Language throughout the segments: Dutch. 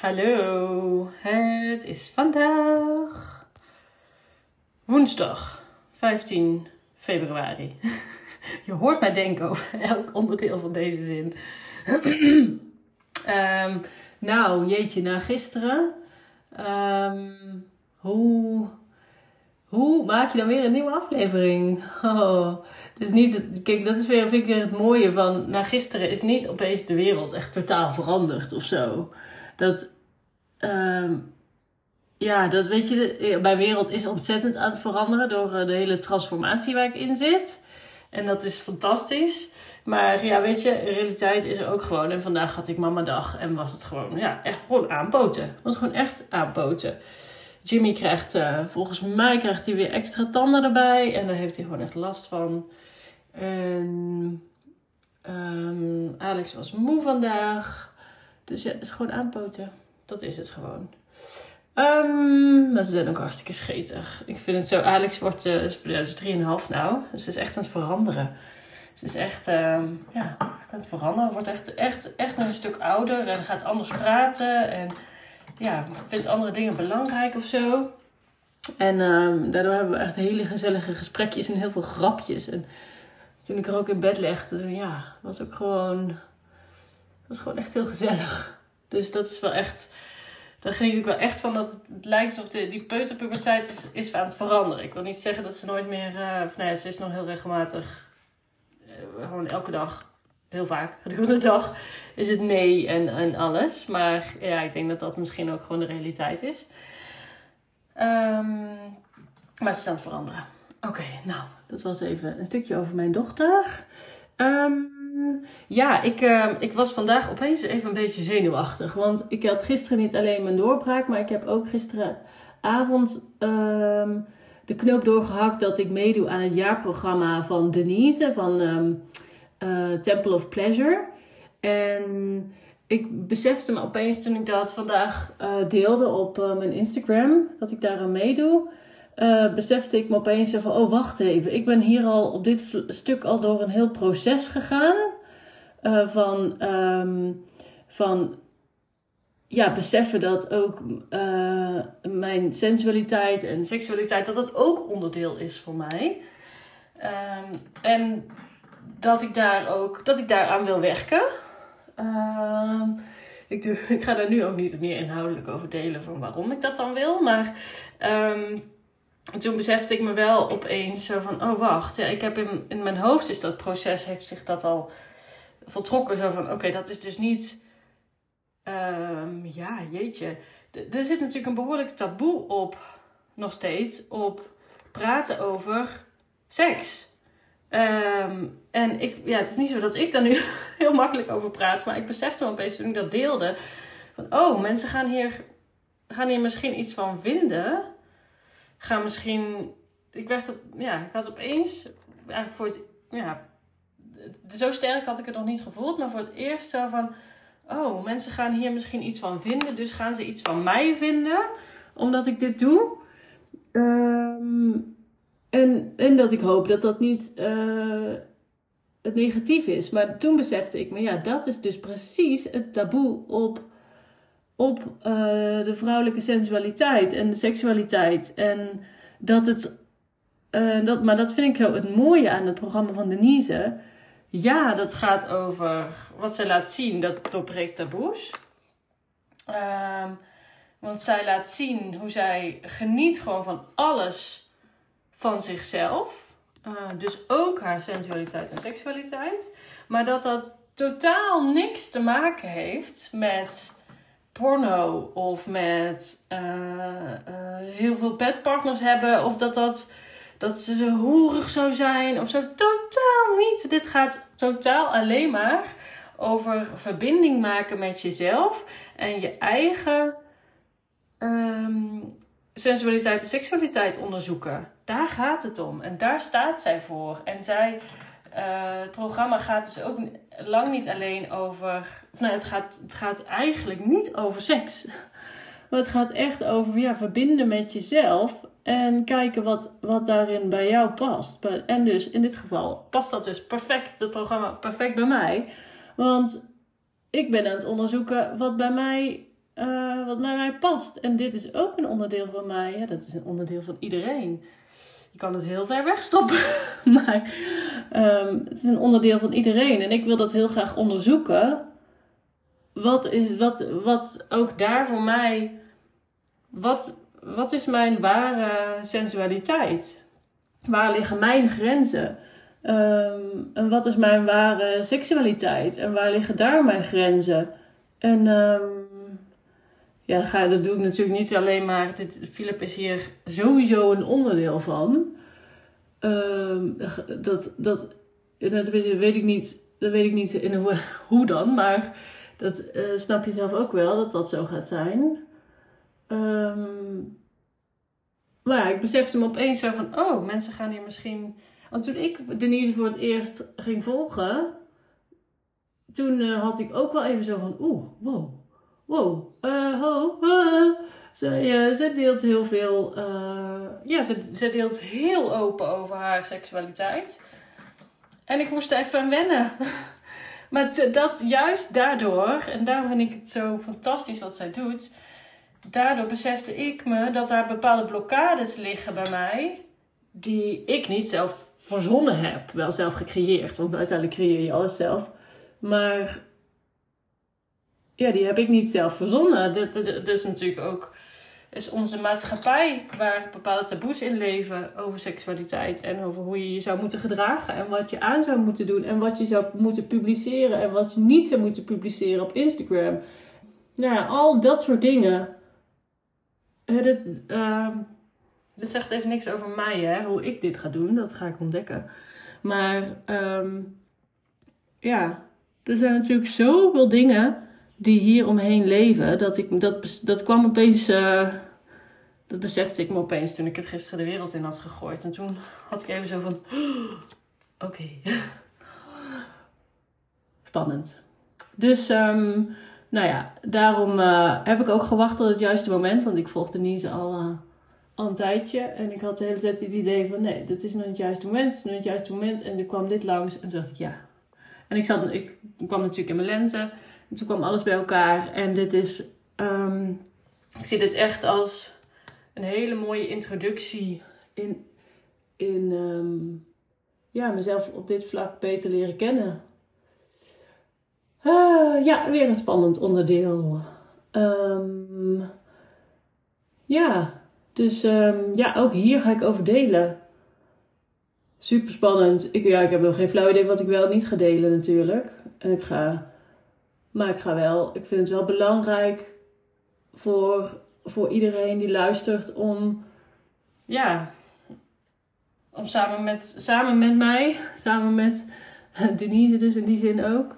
Hallo, het is vandaag woensdag 15 februari. Je hoort mij denken over elk onderdeel van deze zin. Ehm, nou, jeetje, na gisteren. Ehm, hoe, hoe maak je dan weer een nieuwe aflevering? Oh, het is niet, kijk, dat is weer, vind ik weer het mooie van. Na gisteren is niet opeens de wereld echt totaal veranderd of zo. Dat, ehm, ja, dat weet je, mijn wereld is ontzettend aan het veranderen door eh, de hele transformatie waar ik in zit. En dat is fantastisch. Maar ja, weet je, realiteit is er ook gewoon. En vandaag had ik mama dag en was het gewoon, ja, echt gewoon aanpoten. Was gewoon echt aanpoten. Jimmy krijgt, uh, volgens mij krijgt hij weer extra tanden erbij. En daar heeft hij gewoon echt last van. En um, Alex was moe vandaag. Dus ja, het is gewoon aanpoten. Dat is het gewoon. Um, maar ze zijn ook hartstikke schetig. Ik vind het zo. Alex wordt uh, is, is 3,5 nou. Dus ze is echt aan het veranderen. Ze is echt, uh, ja, aan het veranderen. Wordt echt, echt, echt een stuk ouder en gaat anders praten. En ja, vindt andere dingen belangrijk of zo. En um, daardoor hebben we echt hele gezellige gesprekjes en heel veel grapjes. En toen ik er ook in bed legde, ja, was ook gewoon, was gewoon echt heel gezellig. Dus dat is wel echt, daar geniet ik wel echt van dat het, lijkt alsof de, die peuterpuberteit is, is aan het veranderen. Ik wil niet zeggen dat ze nooit meer, of nee, ze is nog heel regelmatig, uh, gewoon elke dag, heel vaak, gedurende de dag, is het nee en, en alles. Maar ja, ik denk dat dat misschien ook gewoon de realiteit is. Um, maar ze is aan het veranderen. Oké, nou, dat was even een stukje over mijn dochter. Um, ja, ik, uh, ik was vandaag opeens even een beetje zenuwachtig. Want ik had gisteren niet alleen mijn doorbraak, maar ik heb ook gisteravond um, de knoop doorgehakt dat ik meedoe aan het jaarprogramma van Denise van um, uh, Temple of Pleasure. En ik besefte me opeens toen ik dat vandaag deelde op mijn Instagram, dat ik daar aan meedoe. Uh, besefte ik me opeens van, oh wacht even, ik ben hier al op dit stuk al door een heel proces gegaan. Uh, van, um, van ja, beseffen dat ook uh, mijn sensualiteit en seksualiteit, dat dat ook onderdeel is voor mij. Um, en dat ik daar ook, dat ik daaraan wil werken. Um, ik, doe, ik ga daar nu ook niet meer inhoudelijk over delen van waarom ik dat dan wil. Maar toen besefte ik me wel opeens zo van, oh wacht, ja, ik heb in, in mijn hoofd is dat proces, heeft zich dat al voltrokken. Zo van, oké, dat is dus niet, um, ja, jeetje. Er zit natuurlijk een behoorlijk taboe op, nog steeds, op praten over seks. Um, en ik, ja, het is niet zo dat ik daar nu heel makkelijk over praat, maar ik besefte me opeens toen ik dat deelde, van, oh, mensen gaan hier, gaan hier misschien iets van vinden gaan misschien. Ik werd op. Ja, ik had opeens. Eigenlijk voor het. Ja. Zo sterk had ik het nog niet gevoeld. Maar voor het eerst zo van. Oh, mensen gaan hier misschien iets van vinden. Dus gaan ze iets van mij vinden. Omdat ik dit doe. Um, en, en dat ik hoop dat dat niet. Uh, het negatief is. Maar toen besefte ik me, ja, dat is dus precies het taboe op op uh, de vrouwelijke sensualiteit en de seksualiteit. En dat het. Uh, dat, maar dat vind ik heel het mooie aan het programma van Denise. Ja, dat gaat over wat zij laat zien, dat doorbreekt taboes. Um, want zij laat zien hoe zij geniet gewoon van alles van zichzelf. Uh, dus ook haar sensualiteit en seksualiteit. Maar dat dat totaal niks te maken heeft met porno of met uh, uh, heel veel bedpartners hebben of dat, dat, dat ze zo hoerig zou zijn of zo. Totaal niet. Dit gaat totaal alleen maar over verbinding maken met jezelf en je eigen um, sensualiteit en seksualiteit onderzoeken. Daar gaat het om en daar staat zij voor. En zij uh, het programma gaat dus ook lang niet alleen over. Nou, het gaat, het gaat eigenlijk niet over seks. Maar het gaat echt over ja, verbinden met jezelf. En kijken wat, wat daarin bij jou past. En dus in dit geval past dat dus perfect, het programma perfect bij mij. Want ik ben aan het onderzoeken wat bij mij eh, wat bij mij past. En dit is ook een onderdeel van mij. Dat is een onderdeel van iedereen. Je kan het heel ver wegstoppen. maar ehm, het is een onderdeel van iedereen. En ik wil dat heel graag onderzoeken. Wat is wat, wat ook daar voor mij. Wat, wat is mijn ware sensualiteit? Waar liggen mijn grenzen? Ehm, en wat is mijn ware seksualiteit? En waar liggen daar mijn grenzen? En um, ja, ga, dat doe ik natuurlijk niet alleen maar. Dit, Philip is hier sowieso een onderdeel van. Um, dat, dat, dat weet ik niet, dat weet ik niet in hoe dan, maar dat uh, snap je zelf ook wel dat dat zo gaat zijn. Um, maar ja, ik besefte me opeens zo van, oh, mensen gaan hier misschien. Want toen ik Denise voor het eerst ging volgen, toen uh, had ik ook wel even zo van, oeh, wow, wow, uh, ho, ze deelt heel veel, ja, ze, deelt heel open over haar seksualiteit. En ik moest er even aan wennen. maar dat juist daardoor, en daarom vind ik het zo fantastisch wat zij doet. Daardoor besefte ik me dat er bepaalde blokkades liggen bij mij. Die ik niet zelf verzonnen heb. Wel zelf gecreëerd, want uiteindelijk creëer je alles zelf. Maar ja, die heb ik niet zelf verzonnen. Dat, dat, is natuurlijk ook is onze maatschappij waar bepaalde taboes in leven over seksualiteit en over hoe je je zou moeten gedragen en wat je aan zou moeten doen en wat je zou moeten publiceren en wat je niet zou moeten publiceren op Instagram. Nou ja, al dat soort dingen. Het, uh, dit zegt even niks over mij, hè, hoe ik dit ga doen, dat ga ik ontdekken. Maar um, ja, er zijn natuurlijk zoveel dingen die hier omheen leven. Dat, ik, dat, dat kwam opeens. Uh, dat besefte ik me opeens toen ik het gisteren de wereld in had gegooid. En toen had ik even zo van. Oké. Spannend. Dus, um, nou ja, daarom uh, heb ik ook gewacht tot het juiste moment. Want ik volgde Denise al, uh, al een tijdje. En ik had de hele tijd het idee van: nee, dit is nog het juiste moment. Het is nog het juiste moment. En er kwam dit langs. En toen dacht ik: ja. En ik, zat, ik kwam natuurlijk in mijn lente. En toen kwam alles bij elkaar. En dit is, um, ik zie dit echt als een hele mooie introductie in, in um, ja, mezelf op dit vlak beter leren kennen. Uh, ja, weer een spannend onderdeel. Um, ja, dus ja, ook hier ga ik over delen. Super spannend. Ik, ja, ik heb nog geen flauw idee wat ik wel niet ga delen natuurlijk. En ik ga maar ik ga wel, ik vind het wel belangrijk voor, voor iedereen die luistert om, ja, om samen met, samen met mij, samen met Denise dus in die zin ook,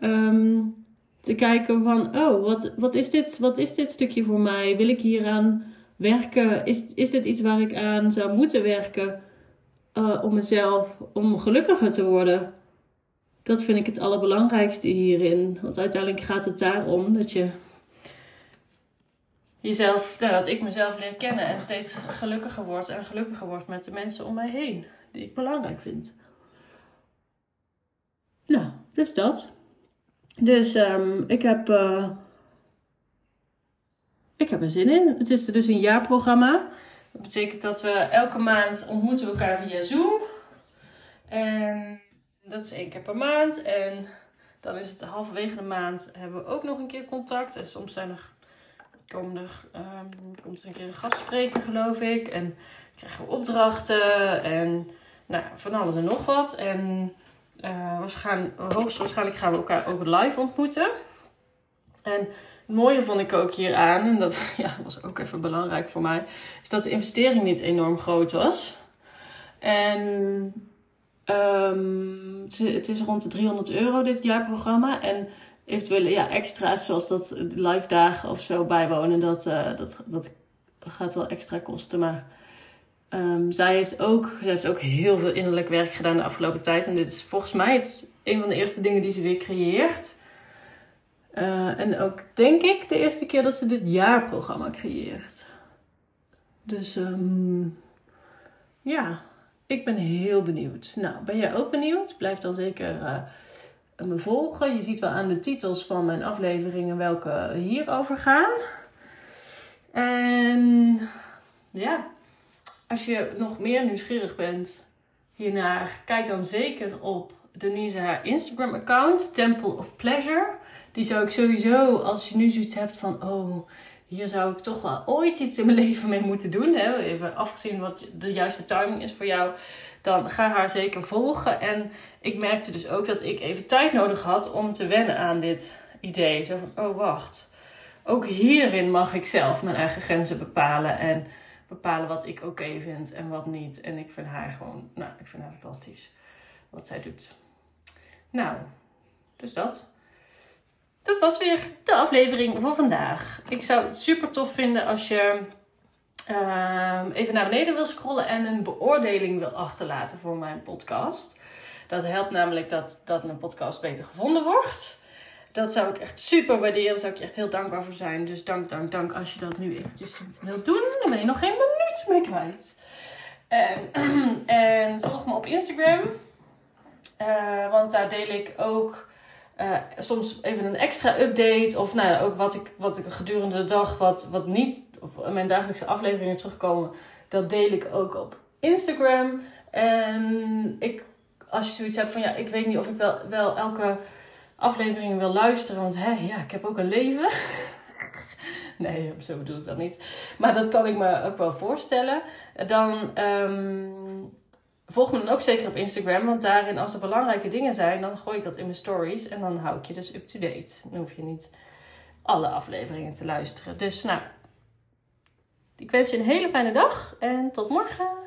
um, te kijken van, oh, wat, wat, is dit, wat is dit stukje voor mij? Wil ik hieraan werken? Is, is dit iets waar ik aan zou moeten werken uh, om mezelf, om gelukkiger te worden? Dat vind ik het allerbelangrijkste hierin. Want uiteindelijk gaat het daarom dat je jezelf, nou, dat ik mezelf leer kennen en steeds gelukkiger word en gelukkiger word met de mensen om mij heen, die ik belangrijk vind. Nou, dus dat. Dus um, ik heb. Uh, ik heb er zin in. Het is dus een jaarprogramma. Dat betekent dat we elke maand ontmoeten we elkaar via Zoom. En dat is één keer per maand. En dan is het halverwege de maand hebben we ook nog een keer contact. En soms zijn er, komen um, komt er een keer een gastspreker geloof ik. En krijgen we opdrachten en nou, van alles en nog wat. En uh, waarschijnlijk, hoogstwaarschijnlijk gaan we elkaar ook live ontmoeten. En mooie vond ik ook hier aan, en dat ja, was ook even belangrijk voor mij, is dat de investering niet enorm groot was. En Um, het is rond de 300 euro dit jaarprogramma. En eventuele ja, extra's zoals dat live dagen of zo bijwonen, dat, uh, dat, dat gaat wel extra kosten. Maar um, zij heeft ook, heeft ook heel veel innerlijk werk gedaan de afgelopen tijd. En dit is volgens mij het, een van de eerste dingen die ze weer creëert. Uh, en ook denk ik de eerste keer dat ze dit jaarprogramma creëert. Dus um, ja, ik ben heel benieuwd. Nou, ben jij ook benieuwd? Blijf dan zeker uh, me volgen. Je ziet wel aan de titels van mijn afleveringen welke hierover gaan. En ja, als je nog meer nieuwsgierig bent hiernaar, kijk dan zeker op Denise haar Instagram account, Temple of Pleasure. Die zou ik sowieso, als je nu zoiets hebt van, oh, hier zou ik toch wel ooit iets in mijn leven mee moeten doen. Hè? Even afgezien wat de juiste timing is voor jou. Dan ga haar zeker volgen. En ik merkte dus ook dat ik even tijd nodig had om te wennen aan dit idee. Zo van, oh wacht. Ook hierin mag ik zelf mijn eigen grenzen bepalen. En bepalen wat ik oké vind en wat niet. En ik vind haar gewoon, nou, ik vind haar fantastisch wat zij doet. Nou, dus dat. Dat was weer de aflevering voor vandaag. Ik zou het super tof vinden als je ehm, even naar beneden wil scrollen en een beoordeling wil achterlaten voor mijn podcast. Dat helpt namelijk dat, dat mijn podcast beter gevonden wordt. Dat zou ik echt super waarderen. Daar zou ik je echt heel dankbaar voor zijn. Dus dank, dank, dank als je dat nu eventjes wilt doen. Dan ben je nog geen minuut mee kwijt. En, en volg me op Instagram. Uh, want daar deel ik ook uh, soms even een extra update. Of nou ook wat ik, wat ik gedurende de dag, wat, wat niet, of mijn dagelijkse afleveringen terugkomen. Dat deel ik ook op Instagram. En ik, als je zoiets hebt van ja, ik weet niet of ik wel, wel elke aflevering wil luisteren. Want hè, ja, ik heb ook een leven. nee, zo bedoel ik dat niet. Maar dat kan ik me ook wel voorstellen. Dan um, volg me dan ook zeker op Instagram. Want daarin, als er belangrijke dingen zijn, dan gooi ik dat in mijn stories. En dan hou ik je dus up-to-date. Dan hoef je niet alle afleveringen te luisteren. Dus nou, ik wens je een hele fijne dag en tot morgen.